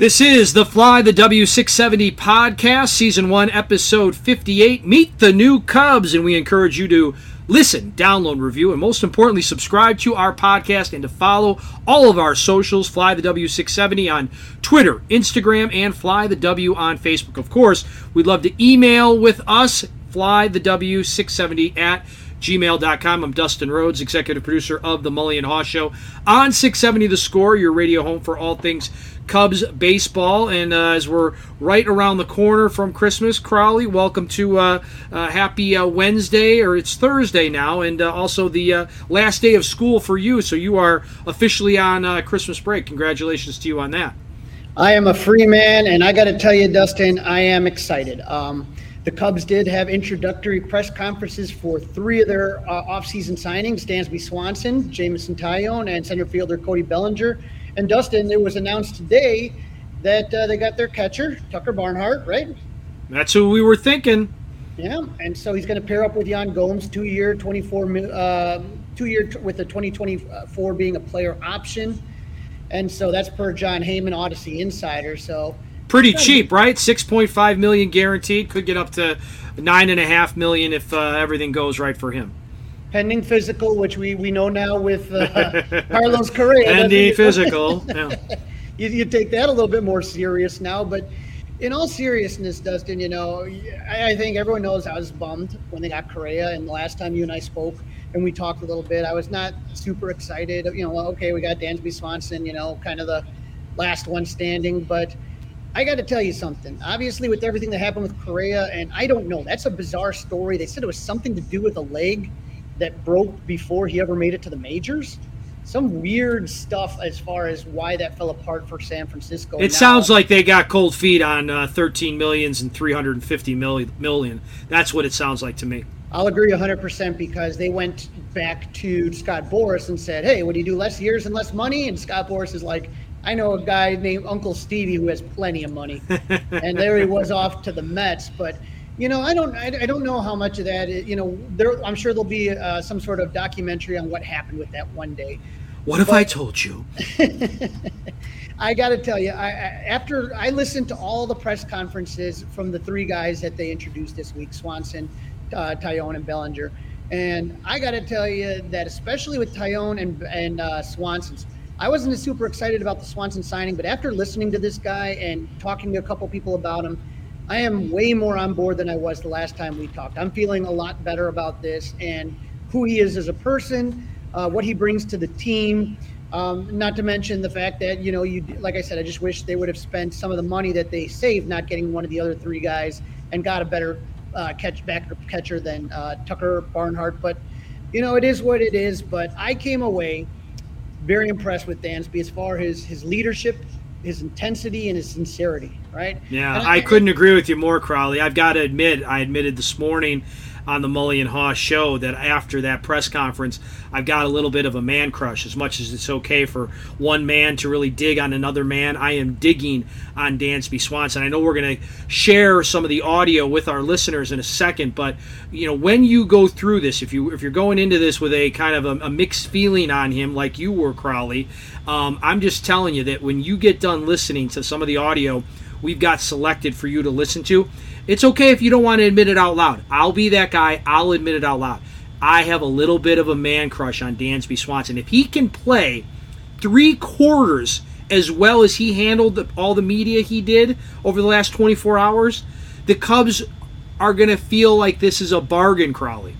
This is the Fly the W670 podcast, season one, episode 58. Meet the new Cubs, and we encourage you to listen, download, review, and most importantly, subscribe to our podcast and to follow all of our socials. Fly the W670 on Twitter, Instagram, and Fly the W on Facebook. Of course, we'd love to email with us, fly the W670 at gmail.com. I'm Dustin Rhodes, executive producer of the Mully and Haugh Show on 670 The Score, your radio home for all things Cubs baseball. And uh, as we're right around the corner from Christmas, Crowley, welcome to uh, uh, happy uh, Wednesday, or it's Thursday now, and uh, also the uh, last day of school for you. So you are officially on Christmas break. Congratulations to you on that. I am a free man, and I got to tell you, Dustin, I am excited. Um, the Cubs did have introductory press conferences for three of their uh, offseason signings Dansby Swanson, Jameson Taillon, and center fielder Cody Bellinger. And Dustin, it was announced today that uh, they got their catcher, Tucker Barnhart, right? That's who we were thinking. Yeah, and so he's going to pair up with Yan Gomes, two year, 24, uh, two year with the 2024 being a player option. And so that's per Jon Heyman Audacy Insider. So pretty cheap, right? 6.5 million guaranteed. Could get up to nine and a half million if uh, everything goes right for him pending physical, which we, we know now with uh, Carlos Correa. Pending physical. Yeah. you, you take that a little bit more serious now, but in all seriousness, Dustin, you know, I, I, think everyone knows I was bummed when they got Correa, and the last time you and I spoke and we talked a little bit, I was not super excited. You know, okay, we got Dansby Swanson, you know, kind of the last one standing, but I got to tell you something. Obviously, with everything that happened with Correa, and I don't know, that's a bizarre story. They said it was something to do with a leg that broke before he ever made it to the majors. Some weird stuff as far as why that fell apart for San Francisco. It now, sounds like they got cold feet on uh, 13 millions and 350 million, million. That's what it sounds like to me. I'll agree 100% because they went back to Scott Boras and said, Hey, would you do less years and less money? And Scott Boras is like, I know a guy named Uncle Stevie who has plenty of money. and there he was off to the Mets. But you know, I don't, I, I don't know how much of that. Is, you know, there, I'm sure there'll be uh, some sort of documentary on what happened with that one day. What but, if I told you? I got to tell you, I, I, after I listened to all the press conferences from the three guys that they introduced this week, Swanson, uh, Taillon, and Bellinger, and I got to tell you that especially with Taillon and and uh, Swanson's. I wasn't super excited about the Swanson signing, but after listening to this guy and talking to a couple people about him, I am way more on board than I was the last time we talked. I'm feeling a lot better about this and who he is as a person, uh, what he brings to the team. Um, not to mention the fact that you know, you like I said, I just wish they would have spent some of the money that they saved not getting one of the other three guys and got a better uh, catch back catcher than uh, Tucker Barnhart. But you know, it is what it is. But I came away very impressed with Dansby as far as his leadership his intensity and his sincerity, right? Yeah, I, I, couldn't agree with you more, Crowley. I've got to admit, I admitted this morning on the Mully and Haugh show that after that press conference, I've got a little bit of a man crush. As much as it's okay for one man to really dig on another man, I am digging on Dansby Swanson. I know we're going to share some of the audio with our listeners in a second, but you know when you go through this, if you if you're going into this with a kind of a, a mixed feeling on him, like you were, Crowley, um, I'm just telling you that when you get done listening to some of the audio we've got selected for you to listen to it's okay if you don't want to admit it out loud. I'll be that guy. I'll admit it out loud. I have a little bit of a man crush on Dansby Swanson. If he can play three quarters as well as he handled the, all the media he did over the last 24 hours, the Cubs are going to feel like this is a bargain, Crowley.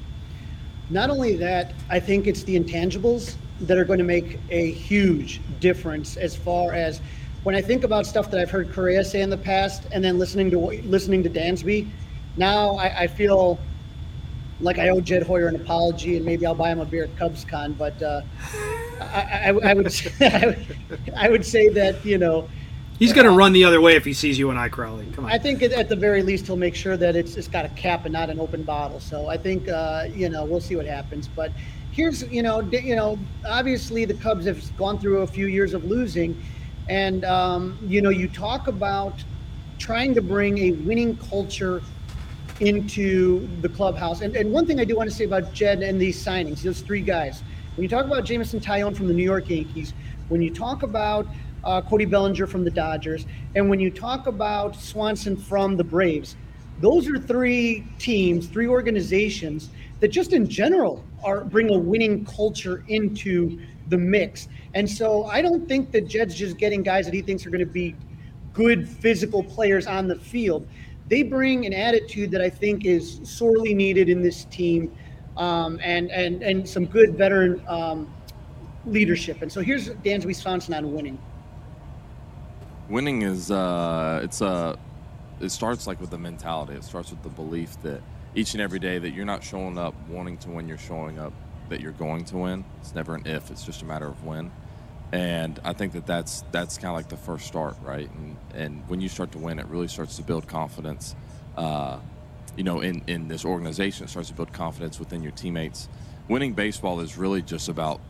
Not only that, I think it's the intangibles that are going to make a huge difference as far as when I think about stuff that I've heard Correa say in the past, and then listening to listening to Dansby, now I, I feel like I owe Jed Hoyer an apology, and maybe I'll buy him a beer at CubsCon. But uh, I, I, I, would I would say that you know he's going to run the other way if he sees you and I, Crowley. Come on. I think at the very least he'll make sure that it's it's got a cap and not an open bottle. So I think uh, you know we'll see what happens. But here's you know you know obviously the Cubs have gone through a few years of losing and, um, you know, you talk about trying to bring a winning culture into the clubhouse. And, and one thing I do want to say about Jed and these signings, those three guys, when you talk about Jameson Taillon from the New York Yankees, when you talk about uh, Cody Bellinger from the Dodgers, and when you talk about Swanson from the Braves, those are three teams, three organizations that just in general are bring a winning culture into the mix. And so I don't think that Jed's just getting guys that he thinks are going to be good physical players on the field. They bring an attitude that I think is sorely needed in this team, um, and and and some good veteran um, leadership. And so here's Dansby Swanson on winning. Winning is uh, it's a uh, it starts like with the mentality. It starts with the belief that each and every day that you're not showing up wanting to win, you're showing up that you're going to win. It's never an if; it's just a matter of when. And I think that that's that's kind of like the first start, right? And and when you start to win, it really starts to build confidence. Uh, you know, in in this organization, it starts to build confidence within your teammates. Winning baseball is really just about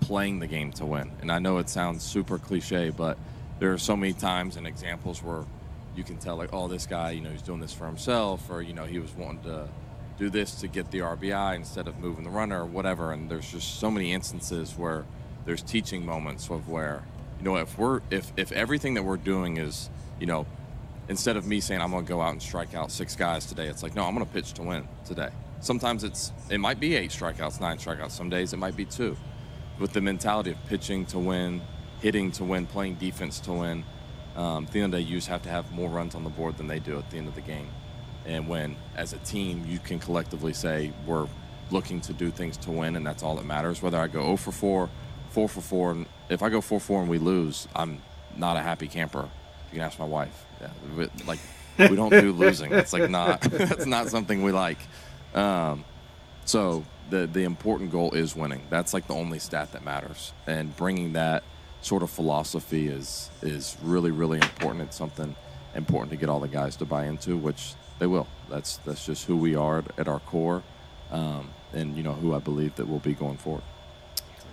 playing the game to win. And I know it sounds super cliche, but there are so many times and examples where you can tell like, oh, this guy, you know, he's doing this for himself, or you know, he was wanting to do this to get the RBI instead of moving the runner or whatever. And there's just so many instances where there's teaching moments of where, you know, if we're if if everything that we're doing is, you know, instead of me saying I'm to go out and strike out six guys today, it's like no, I'm to pitch to win today. Sometimes it's it might be eight strikeouts, nine strikeouts. Some days it might be two. With the mentality of pitching to win, hitting to win, playing defense to win. Um, at the end of the day, you just have to have more runs on the board than they do at the end of the game. And when, as a team, you can collectively say, we're looking to do things to win, and that's all that matters. Whether I go 0 for 4, 4 for 4, and if I go 4 for 4 and we lose, I'm not a happy camper. You can ask my wife. Yeah, like, we don't do losing. It's like not, that's not something we like. Um, so the, the important goal is winning. That's like the only stat that matters. And bringing that sort of philosophy is is really really important. It's something important to get all the guys to buy into, which they will. That's that's just who we are at our core, um, and you know who I believe that we'll be going forward.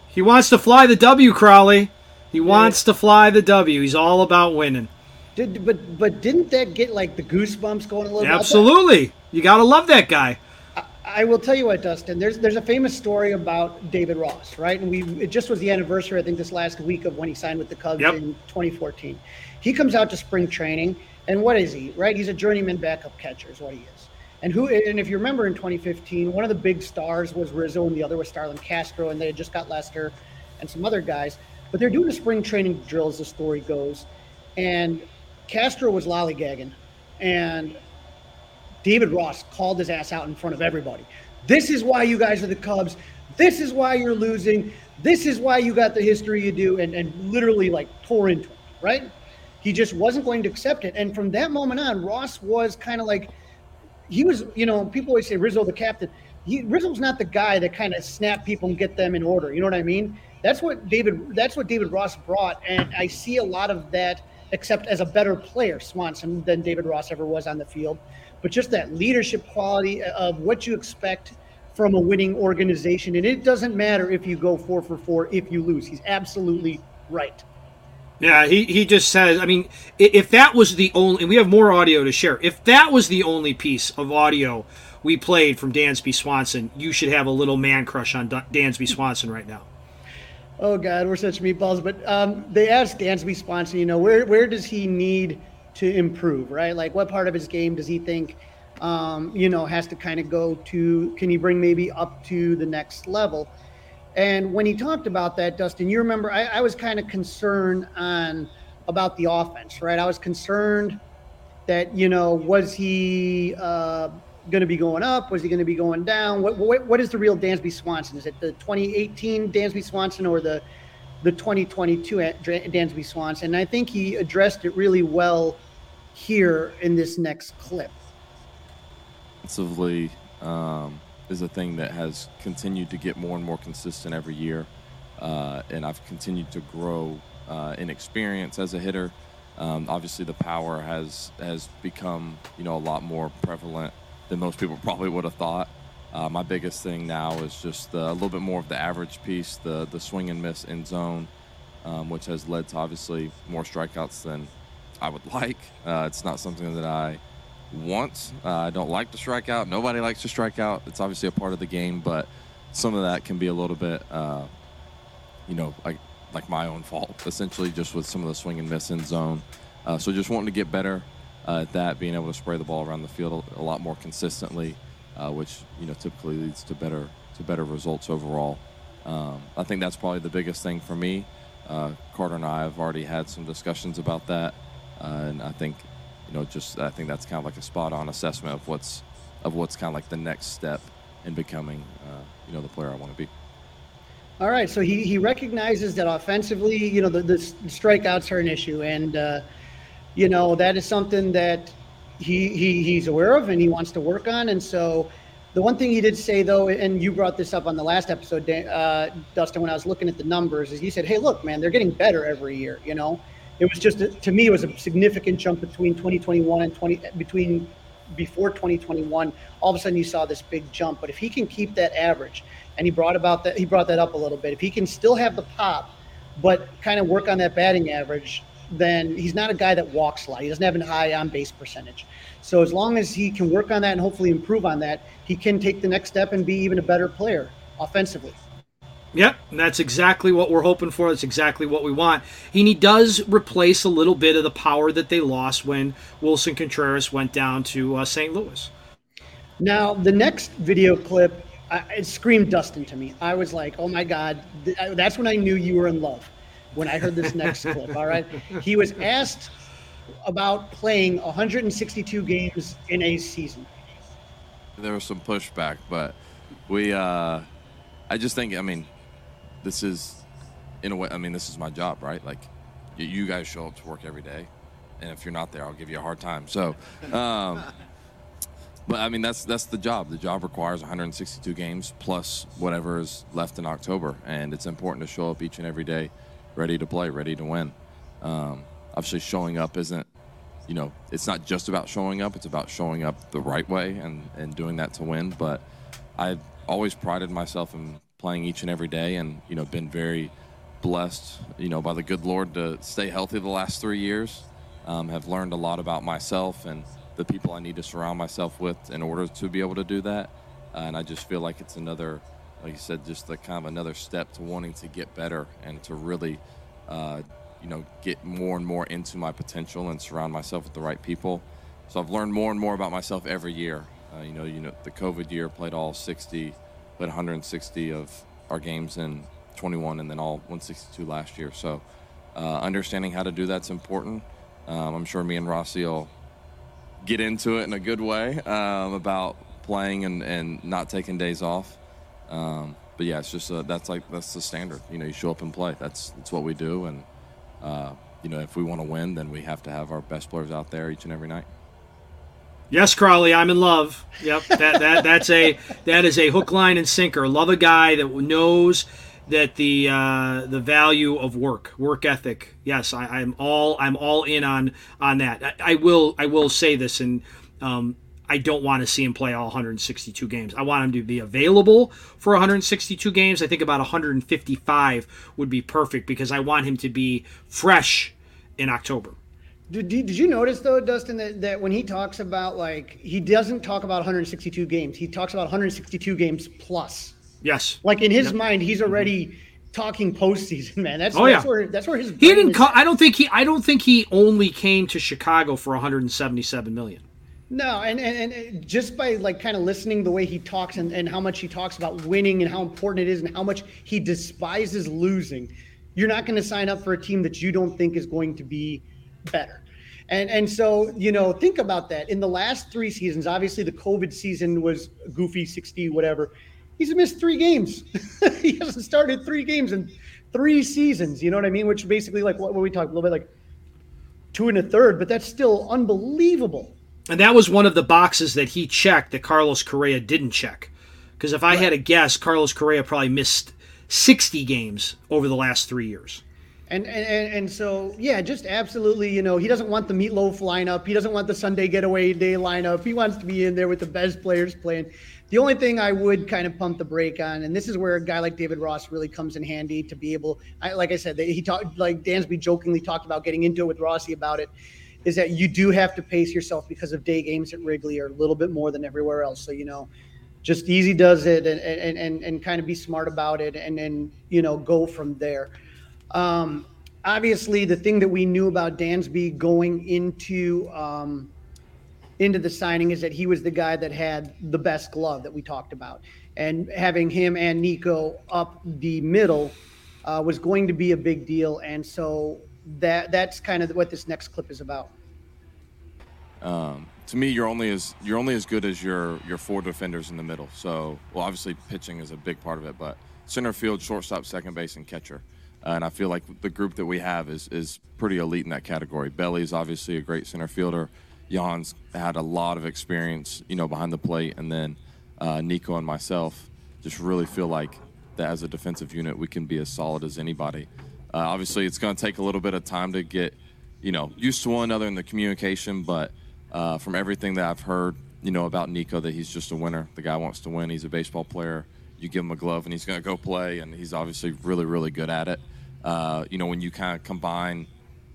He wants to fly the W, Crowley. He wants to fly the W. He's all about winning. Did but but didn't that get like the goosebumps going a little? Bit? Absolutely. You got to love that guy. I will tell you what, Dustin. There's there's a famous story about David Ross, right? And we it just was the anniversary, I think, this last week of when he signed with the Cubs yep. in 2014. He comes out to spring training, and what is he? Right? He's a journeyman backup catcher, is what he is. And who? And if you remember, in 2015, one of the big stars was Rizzo, and the other was Starlin Castro, and they had just got Lester and some other guys. But they're doing a spring training drill, as the story goes, and Castro was lollygagging, and David Ross called his ass out in front of everybody. This is why you guys are the Cubs. This is why you're losing. This is why you got the history you do, and, and literally like tore into him, right? He just wasn't going to accept it. And from that moment on, Ross was kind of like, he was, you know, people always say Rizzo the captain. He, Rizzo's not the guy that kind of snap people and get them in order. You know what I mean? That's what David. That's what David Ross brought, and I see a lot of that, except as a better player, Swanson than David Ross ever was on the field but just that leadership quality of what you expect from a winning organization. And it doesn't matter if you go four for four if you lose. He's absolutely right. Yeah, he, he just says, I mean, if that was the only, and we have more audio to share. If that was the only piece of audio we played from Dansby Swanson, you should have a little man crush on Dansby Swanson right now. Oh God, we're such meatballs. But um, they asked Dansby Swanson, you know, where where does he need to improve, right? Like what part of his game does he think, um, you know, has to kind of go to, can he bring maybe up to the next level? And when he talked about that, Dustin, you remember I, I was kind of concerned on about the offense, right? I was concerned that, you know, was he uh, going to be going up? Was he going to be going down? What, what, what is the real Dansby Swanson? Is it the 2018 Dansby Swanson or the the 2022 Dansby Swanson? And I think he addressed it really well here in this next clip? Um, is a thing that has continued to get more and more consistent every year. Uh, and I've continued to grow uh, in experience as a hitter. Um, obviously, the power has has become you know a lot more prevalent than most people probably would have thought. Uh, my biggest thing now is just a little bit more of the average piece, the the swing and miss in zone, um, which has led to obviously more strikeouts than I would like. Uh, it's not something that I want. Uh, I don't like to strike out. Nobody likes to strike out. It's obviously a part of the game, but some of that can be a little bit, uh, you know, I, like my own fault, essentially, just with some of the swing and miss in zone. Uh, so just wanting to get better at that, being able to spray the ball around the field a lot more consistently, uh, which you know typically leads to better to better results overall. Um, I think that's probably the biggest thing for me. Uh, Carter and I have already had some discussions about that, uh, and I think you know just I think that's kind of like a spot on assessment of what's of what's kind of like the next step in becoming uh, you know the player I want to be. All right, so he, he recognizes that offensively, you know, the, the strikeouts are an issue, and uh, you know that is something that he, he he's aware of and he wants to work on. And so, the one thing he did say though, and you brought this up on the last episode, uh, Dustin, when I was looking at the numbers, is he said, "Hey, look, man, they're getting better every year." You know, it was just to me, it was a significant jump between 2021 and 20 between before 2021. All of a sudden, you saw this big jump. But if he can keep that average and he brought about that he brought that up a little bit. If he can still have the pop, but kind of work on that batting average, then he's not a guy that walks a lot. He doesn't have a high on base percentage. So as long as he can work on that and hopefully improve on that, he can take the next step and be even a better player offensively. Yep, that's exactly what we're hoping for. That's exactly what we want. And he does replace a little bit of the power that they lost when Wilson Contreras went down to uh, St. Louis. Now, the next video clip I, it screamed Dustin to me. I was like, oh my God, that's when I knew you were in love when I heard this next clip. All right. He was asked about playing 162 games in a season. There was some pushback, but we, uh, I just think, I mean, this is, in a way, I mean, this is my job, right? Like, you guys show up to work every day. And if you're not there, I'll give you a hard time. So, um, but I mean, that's that's the job. The job requires 162 games plus whatever is left in October, and it's important to show up each and every day, ready to play, ready to win. Um, obviously, showing up isn't, you know, it's not just about showing up. It's about showing up the right way and and doing that to win. But I've always prided myself in playing each and every day, and you know, been very blessed, you know, by the good Lord to stay healthy the last three years. Um, have learned a lot about myself and the people I need to surround myself with in order to be able to do that. Uh, and I just feel like it's another, like you said, just the kind of another step to wanting to get better and to really, uh, you know, get more and more into my potential and surround myself with the right people. So I've learned more and more about myself every year. Uh, you know, you know, the COVID year played all 60, played 160 of our games in 21, and then all 162 last year. So uh, understanding how to do that's important. Um, I'm sure me and Rossi will get into it in a good way um, about playing and, and not taking days off. Um, but yeah, it's just uh, that's like that's the standard. You know, you show up and play. That's that's what we do, and uh, you know, if we want to win, then we have to have our best players out there each and every night. Yes, Crawly, I'm in love. Yep, that, that that's a that is a hook, line, and sinker. Love a guy that knows that the uh, the value of work, work ethic. Yes, I, am all I'm all in on on that. I, I will I will say this, and um, I don't want to see him play all 162 games. I want him to be available for 162 games. I think about 155 would be perfect because I want him to be fresh in October. Did, did you notice though, Dustin, that, that when he talks about like he doesn't talk about 162 games, he talks about 162 games plus. Yes. Like in his yep. mind, he's mm-hmm. already talking postseason, man. That's, oh, that's yeah. where that's where his he didn't. Call, I don't think he. I don't think he only came to Chicago for 177 million. No, and, and, and just by like kind of listening the way he talks and, and how much he talks about winning and how important it is and how much he despises losing, you're not going to sign up for a team that you don't think is going to be better. And and so, you know, think about that. In the last three seasons, obviously the COVID season was goofy, 60, whatever he's missed three games. he hasn't started three games in three seasons. You know what I mean? Which basically like what, what we talked a little bit like two and a third, but that's still unbelievable. And that was one of the boxes that he checked that Carlos Correa didn't check. Because if I right. had a guess, Carlos Correa probably missed 60 games over the last three years. And, and and so yeah, just absolutely, you know, he doesn't want the meatloaf lineup. He doesn't want the Sunday getaway day lineup. He wants to be in there with the best players playing. The only thing I would kind of pump the brake on, and this is where a guy like David Ross really comes in handy to be able, I, like I said, he talked, like Dansby jokingly talked about getting into it with Rossi about it, is that you do have to pace yourself because of day games at Wrigley are a little bit more than everywhere else. So, you know, just easy does it and, and, and, and kind of be smart about it and then, you know, go from there. Um, obviously, the thing that we knew about Dansby going into um, into the signing is that he was the guy that had the best glove that we talked about, and having him and Nico up the middle uh, was going to be a big deal, and so that that's kind of what this next clip is about. Um, to me, you're only as you're only as good as your your four defenders in the middle. So, well, obviously pitching is a big part of it, but center field, shortstop, second base, and catcher. Uh, and I feel like the group that we have is is pretty elite in that category. Belly's obviously a great center fielder. Yan's had a lot of experience, you know, behind the plate, and then uh, Nico and myself just really feel like that as a defensive unit we can be as solid as anybody. Uh, obviously, it's going to take a little bit of time to get, you know, used to one another in the communication, but uh, from everything that I've heard, you know, about Nico, that he's just a winner. The guy wants to win. He's a baseball player. You give him a glove and he's going to go play, and he's obviously really, really good at it. Uh, you know, when you kind of combine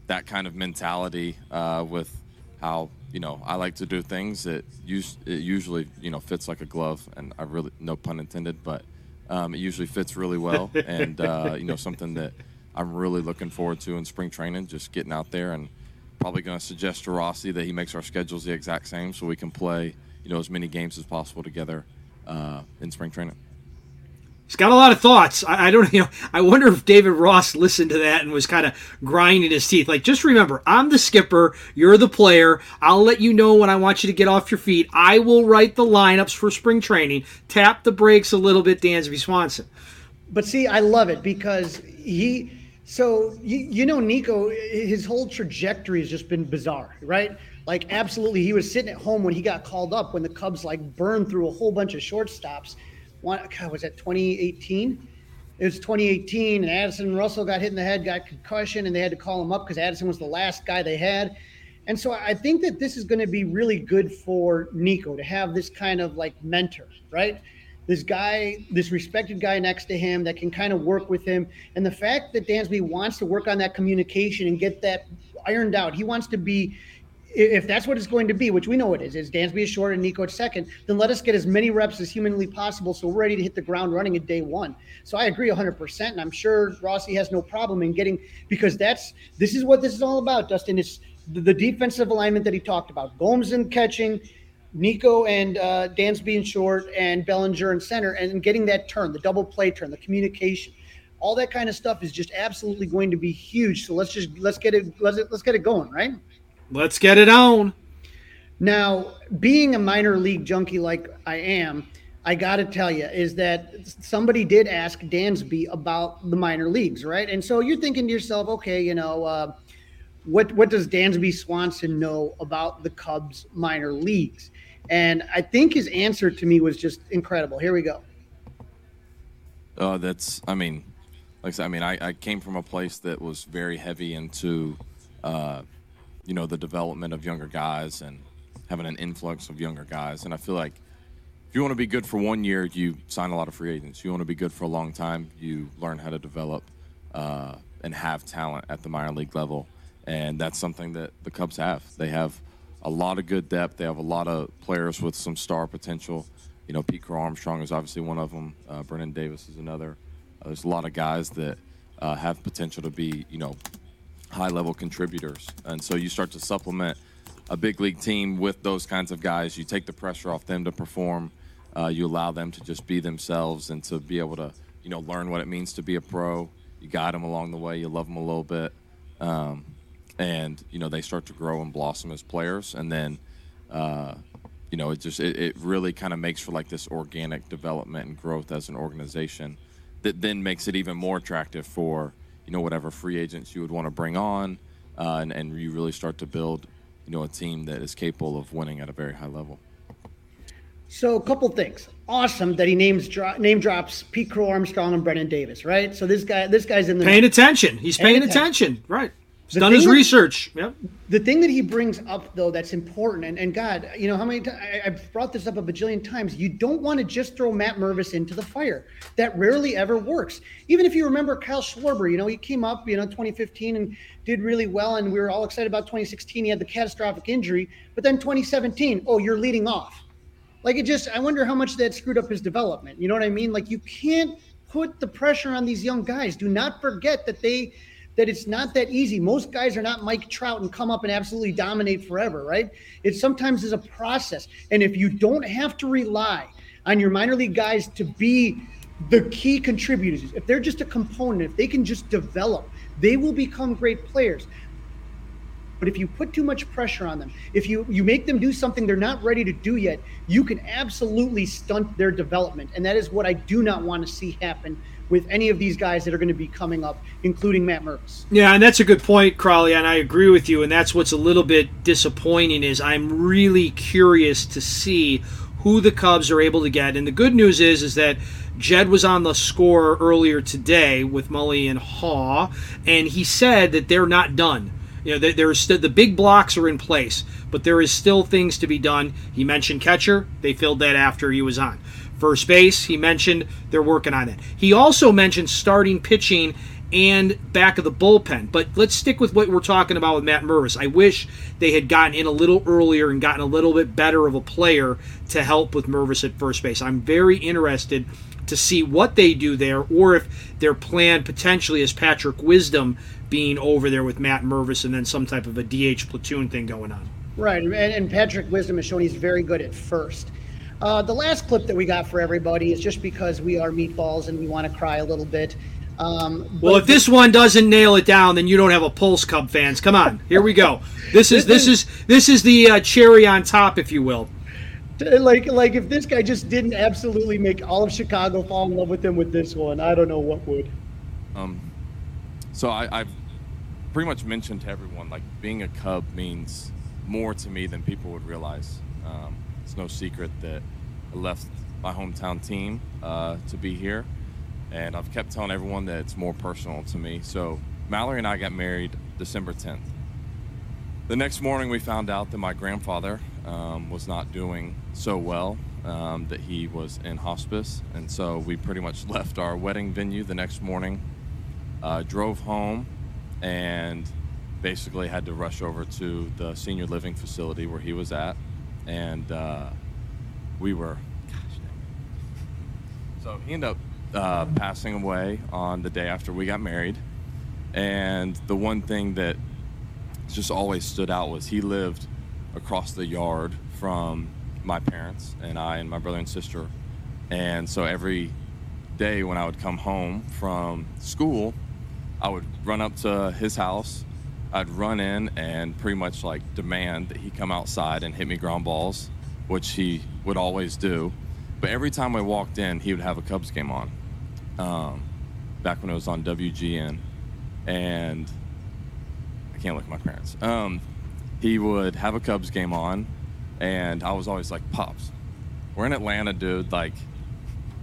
that kind of mentality uh, with how you know I like to do things, it, us- it usually you know fits like a glove, and I really no pun intended, but um, it usually fits really well, and uh, you know something that I'm really looking forward to in spring training, just getting out there and probably going to suggest to Rossi that he makes our schedules the exact same so we can play, you know, as many games as possible together uh, in spring training. He's got a lot of thoughts. I, I, don't, you know, I wonder if David Ross listened to that and was kind of grinding his teeth. Like, just remember, I'm the skipper. You're the player. I'll let you know when I want you to get off your feet. I will write the lineups for spring training. Tap the brakes a little bit, Dansby Swanson. But see, I love it because he so you, you know Nico, his whole trajectory has just been bizarre, right? Like absolutely, he was sitting at home when he got called up when the Cubs like burned through a whole bunch of shortstops. One, God, was that 2018? It was 2018, and Addison Russell got hit in the head, got concussion, and they had to call him up because Addison was the last guy they had. And so I think that this is going to be really good for Nico to have this kind of like mentor, right? This guy, this respected guy next to him that can kind of work with him. And the fact that Dansby wants to work on that communication and get that ironed out, he wants to be, if that's what it's going to be, which we know it is, is Dansby is short and Nico at second, then let us get as many reps as humanly possible so we're ready to hit the ground running at day one. So I agree 100%. And I'm sure Rossi has no problem in getting, because that's, this is what this is all about, Dustin. It's the, the defensive alignment that he talked about. Gomes in catching, Nico and uh, Dansby in short and Bellinger in center and getting that turn, the double play turn, the communication, all that kind of stuff is just absolutely going to be huge. So let's just let's get it let's let's get it going, right? Let's get it on. Now, being a minor league junkie like I am, I got to tell you is that somebody did ask Dansby about the minor leagues, right? And so you're thinking to yourself, okay, you know, uh, what what does Dansby Swanson know about the Cubs minor leagues? And I think his answer to me was just incredible. Here we go. Uh, that's, I mean, like I said, I mean, I, I came from a place that was very heavy into, uh, you know, the development of younger guys and having an influx of younger guys. And I feel like if you want to be good for one year, you sign a lot of free agents. You want to be good for a long time, you learn how to develop uh, and have talent at the minor league level. And that's something that the Cubs have. They have a lot of good depth. They have a lot of players with some star potential. You know, Pete Crow Armstrong is obviously one of them. Uh, Brennen Davis is another. Uh, there's a lot of guys that uh, have potential to be, you know, high level contributors. And so you start to supplement a big league team with those kinds of guys. You take the pressure off them to perform. Uh, you allow them to just be themselves and to be able to, you know, learn what it means to be a pro. You guide them along the way. You love them a little bit. Um, and you know they start to grow and blossom as players and then uh, you know it just it, it really kind of makes for like this organic development and growth as an organization that then makes it even more attractive for you know whatever free agents you would want to bring on uh, and, and you really start to build you know a team that is capable of winning at a very high level so a couple things awesome that he names dro- name drops Pete Crow Armstrong and Brennen Davis, right? So this guy, this guy's in the paying attention. He's paying, paying attention. attention. right? He's done his research. Yep. The thing that he brings up, though, that's important, and, and God, you know, how many times I've brought this up a bajillion times. You don't want to just throw Matt Mervis into the fire. That rarely ever works. Even if you remember Kyle Schwarber, you know, he came up, you know, 2015 and did really well, and we were all excited about 2016. He had the catastrophic injury, but then 2017, oh, you're leading off. Like it just, I wonder how much that screwed up his development. You know what I mean? Like you can't put the pressure on these young guys. Do not forget that they that it's not that easy. Most guys are not Mike Trout and come up and absolutely dominate forever, right? It sometimes is a process. And if you don't have to rely on your minor league guys to be the key contributors, if they're just a component, if they can just develop, they will become great players. But if you put too much pressure on them, if you you make them do something they're not ready to do yet, you can absolutely stunt their development. And that is what I do not want to see happen with any of these guys that are going to be coming up, including Matt Mervis. Yeah, and that's a good point, Crawley, and I agree with you. And that's what's a little bit disappointing is I'm really curious to see who the Cubs are able to get. And the good news is is that Jed was on the score earlier today with Mully and Haugh, and he said that they're not done. You know, there's st- the big blocks are in place, but there is still things to be done. He mentioned catcher; they filled that after he was on. First base, he mentioned they're working on it. He also mentioned starting pitching and back of the bullpen. But let's stick with what we're talking about with Matt Mervis. I wish they had gotten in a little earlier and gotten a little bit better of a player to help with Mervis at first base. I'm very interested to see what they do there, or if their plan potentially is Patrick Wisdom being over there with Matt Mervis and then some type of a DH platoon thing going on. Right, and, and Patrick Wisdom has shown he's very good at first. Uh, the last clip that we got for everybody is just because we are meatballs and we want to cry a little bit. Um, well, if this one doesn't nail it down, then you don't have a pulse, Cub fans. Come on, here we go. This is this is this is the uh, cherry on top, if you will. Like like if this guy just didn't absolutely make all of Chicago fall in love with him with this one, I don't know what would. Um, so I, I've pretty much mentioned to everyone like being a Cub means more to me than people would realize. Um, it's no secret that Left my hometown team uh, to be here, and I've kept telling everyone that it's more personal to me. So Mallory and I got married December 10th. The next morning, we found out that my grandfather um, was not doing so well, um, that he was in hospice, and so we pretty much left our wedding venue the next morning, uh, drove home, and basically had to rush over to the senior living facility where he was at, and uh, we were. So he ended up uh, passing away on the day after we got married, and the one thing that just always stood out was he lived across the yard from my parents and I and my brother and sister, and so every day when I would come home from school, I would run up to his house. I'd run in and pretty much like demand that he come outside and hit me ground balls, which he would always do. But every time I walked in, he would have a Cubs game on. Um, back when it was on WGN, and I can't look at my parents. Um, he would have a Cubs game on, and I was always like, "Pops, we're in Atlanta, dude. Like,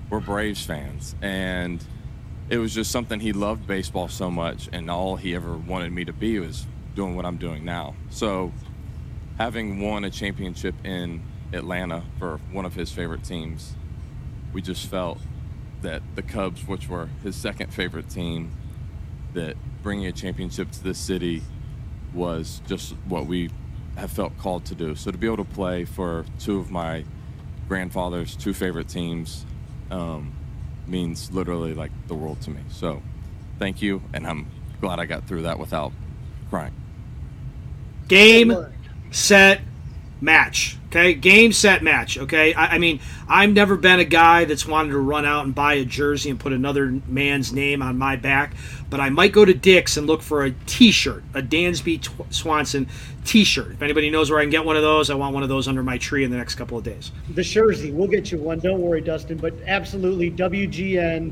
we're Braves fans, and." it was just something he loved baseball so much, and all he ever wanted me to be was doing what I'm doing now. So, having won a championship in Atlanta for one of his favorite teams, we just felt that the Cubs, which were his second favorite team, that bringing a championship to this city was just what we have felt called to do. So to be able to play for two of my grandfather's two favorite teams, um, means literally like the world to me. So thank you, and I'm glad I got through that without crying. Game, set, match. Okay, game, set, match. Okay, I, I, mean, I've never been a guy that's wanted to run out and buy a jersey and put another man's name on my back, but I might go to Dick's and look for a T-shirt, a Dansby Swanson T-shirt. If anybody knows where I can get one of those, I want one of those under my tree in the next couple of days. The jersey, we'll get you one. Don't worry, Dustin. But absolutely, WGN,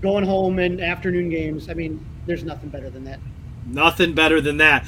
going home and afternoon games. I mean, there's nothing better than that. Nothing better than that.